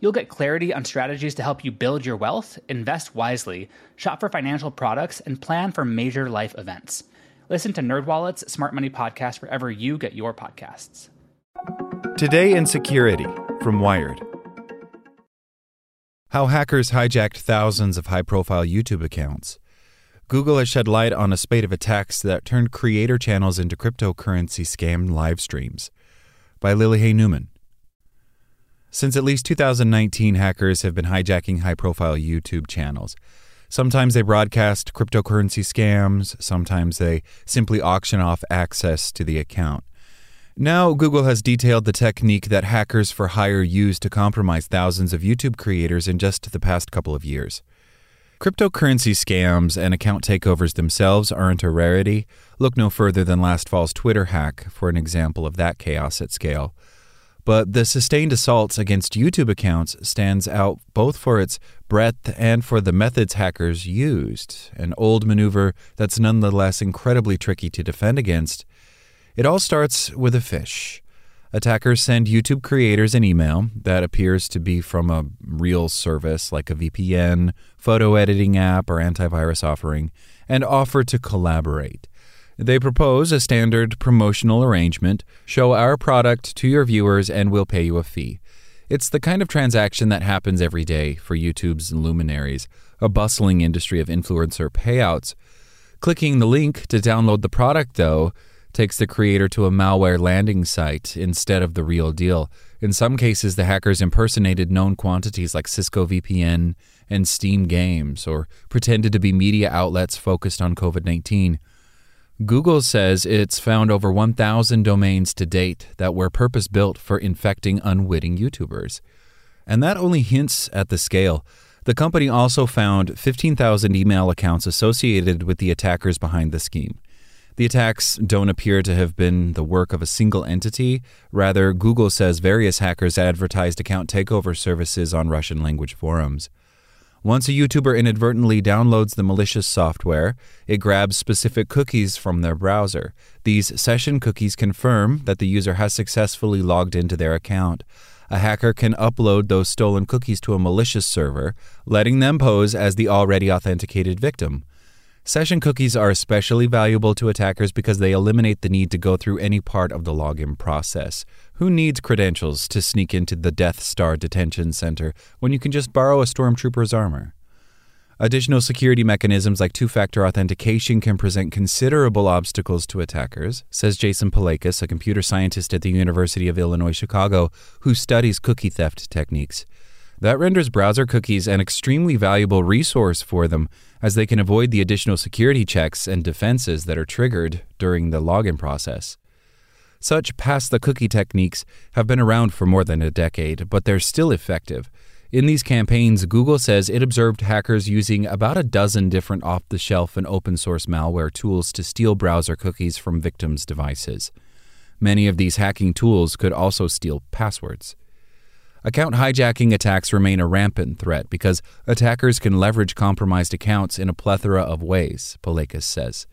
You'll get clarity on strategies to help you build your wealth, invest wisely, shop for financial products, and plan for major life events. Listen to NerdWallet's Smart Money Podcast wherever you get your podcasts. Today in Security from Wired. How hackers hijacked thousands of high profile YouTube accounts. Google has shed light on a spate of attacks that turned creator channels into cryptocurrency scam live streams. By Lily Hay Newman. Since at least 2019, hackers have been hijacking high profile YouTube channels. Sometimes they broadcast cryptocurrency scams, sometimes they simply auction off access to the account. Now, Google has detailed the technique that hackers for hire use to compromise thousands of YouTube creators in just the past couple of years. Cryptocurrency scams and account takeovers themselves aren't a rarity. Look no further than last fall's Twitter hack for an example of that chaos at scale. But the sustained assaults against YouTube accounts stands out both for its breadth and for the methods hackers used, an old maneuver that's nonetheless incredibly tricky to defend against. It all starts with a phish. Attackers send YouTube creators an email that appears to be from a real service like a VPN, photo editing app, or antivirus offering, and offer to collaborate. They propose a standard promotional arrangement show our product to your viewers and we'll pay you a fee. It's the kind of transaction that happens every day for YouTube's luminaries, a bustling industry of influencer payouts. Clicking the link to download the product, though, takes the creator to a malware landing site instead of the real deal. In some cases, the hackers impersonated known quantities like Cisco VPN and Steam Games, or pretended to be media outlets focused on COVID 19. Google says it's found over 1,000 domains to date that were purpose built for infecting unwitting YouTubers. And that only hints at the scale. The company also found 15,000 email accounts associated with the attackers behind the scheme. The attacks don't appear to have been the work of a single entity. Rather, Google says various hackers advertised account takeover services on Russian language forums. Once a YouTuber inadvertently downloads the malicious software, it grabs specific cookies from their browser. These session cookies confirm that the user has successfully logged into their account. A hacker can upload those stolen cookies to a malicious server, letting them pose as the already authenticated victim. Session cookies are especially valuable to attackers because they eliminate the need to go through any part of the login process. Who needs credentials to sneak into the Death Star detention center when you can just borrow a stormtrooper's armor? Additional security mechanisms like two factor authentication can present considerable obstacles to attackers, says Jason Polakis, a computer scientist at the University of Illinois Chicago who studies cookie theft techniques. That renders browser cookies an extremely valuable resource for them, as they can avoid the additional security checks and defenses that are triggered during the login process. Such pass the cookie techniques have been around for more than a decade, but they're still effective. In these campaigns, Google says it observed hackers using about a dozen different off the shelf and open source malware tools to steal browser cookies from victims' devices. Many of these hacking tools could also steal passwords. Account hijacking attacks remain a rampant threat because attackers can leverage compromised accounts in a plethora of ways, Polakis says.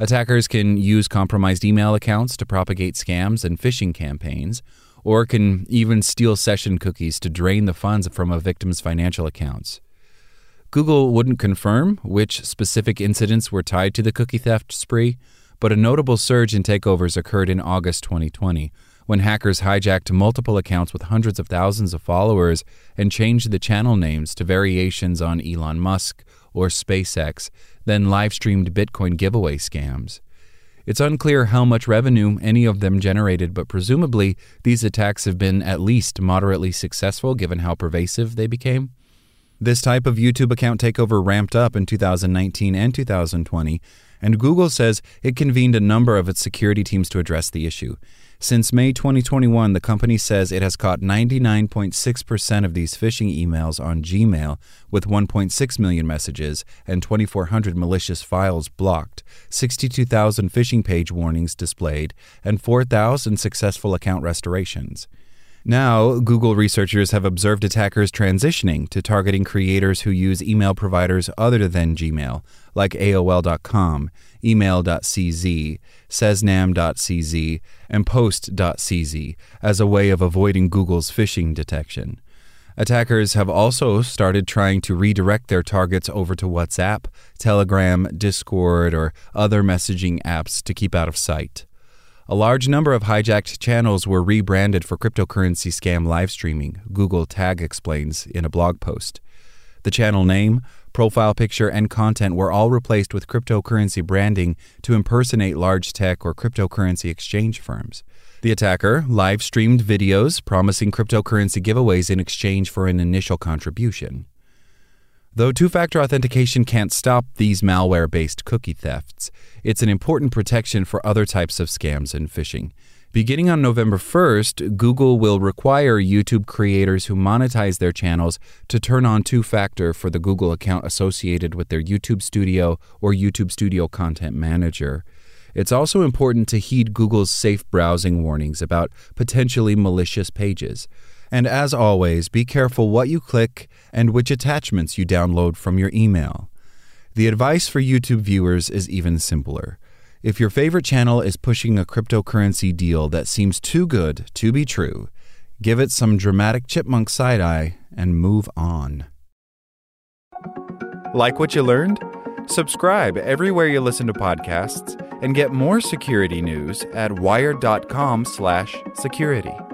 Attackers can use compromised email accounts to propagate scams and phishing campaigns, or can even steal session cookies to drain the funds from a victim's financial accounts. Google wouldn't confirm which specific incidents were tied to the cookie theft spree, but a notable surge in takeovers occurred in August 2020 when hackers hijacked multiple accounts with hundreds of thousands of followers and changed the channel names to variations on Elon Musk or SpaceX, then live streamed Bitcoin giveaway scams. It's unclear how much revenue any of them generated, but presumably these attacks have been at least moderately successful given how pervasive they became. This type of YouTube account takeover ramped up in 2019 and 2020, and Google says it convened a number of its security teams to address the issue. Since May 2021, the company says it has caught 99.6% of these phishing emails on Gmail, with 1.6 million messages and 2,400 malicious files blocked, 62,000 phishing page warnings displayed, and 4,000 successful account restorations. Now, Google researchers have observed attackers transitioning to targeting creators who use email providers other than Gmail, like AOL.com, email.cz, seznam.cz, and post.cz, as a way of avoiding Google's phishing detection. Attackers have also started trying to redirect their targets over to WhatsApp, Telegram, Discord, or other messaging apps to keep out of sight. A large number of hijacked channels were rebranded for cryptocurrency scam live streaming, Google TAG explains in a blog post. The channel name, profile picture, and content were all replaced with cryptocurrency branding to impersonate large tech or cryptocurrency exchange firms. The attacker live streamed videos promising cryptocurrency giveaways in exchange for an initial contribution. Though two factor authentication can't stop these malware based cookie thefts, it's an important protection for other types of scams and phishing. Beginning on November 1st, Google will require YouTube creators who monetize their channels to turn on two factor for the Google account associated with their YouTube Studio or YouTube Studio Content Manager. It's also important to heed Google's safe browsing warnings about potentially malicious pages. And as always, be careful what you click and which attachments you download from your email. The advice for YouTube viewers is even simpler. If your favorite channel is pushing a cryptocurrency deal that seems too good to be true, give it some dramatic chipmunk side eye and move on. Like what you learned? Subscribe everywhere you listen to podcasts and get more security news at wired.com/security.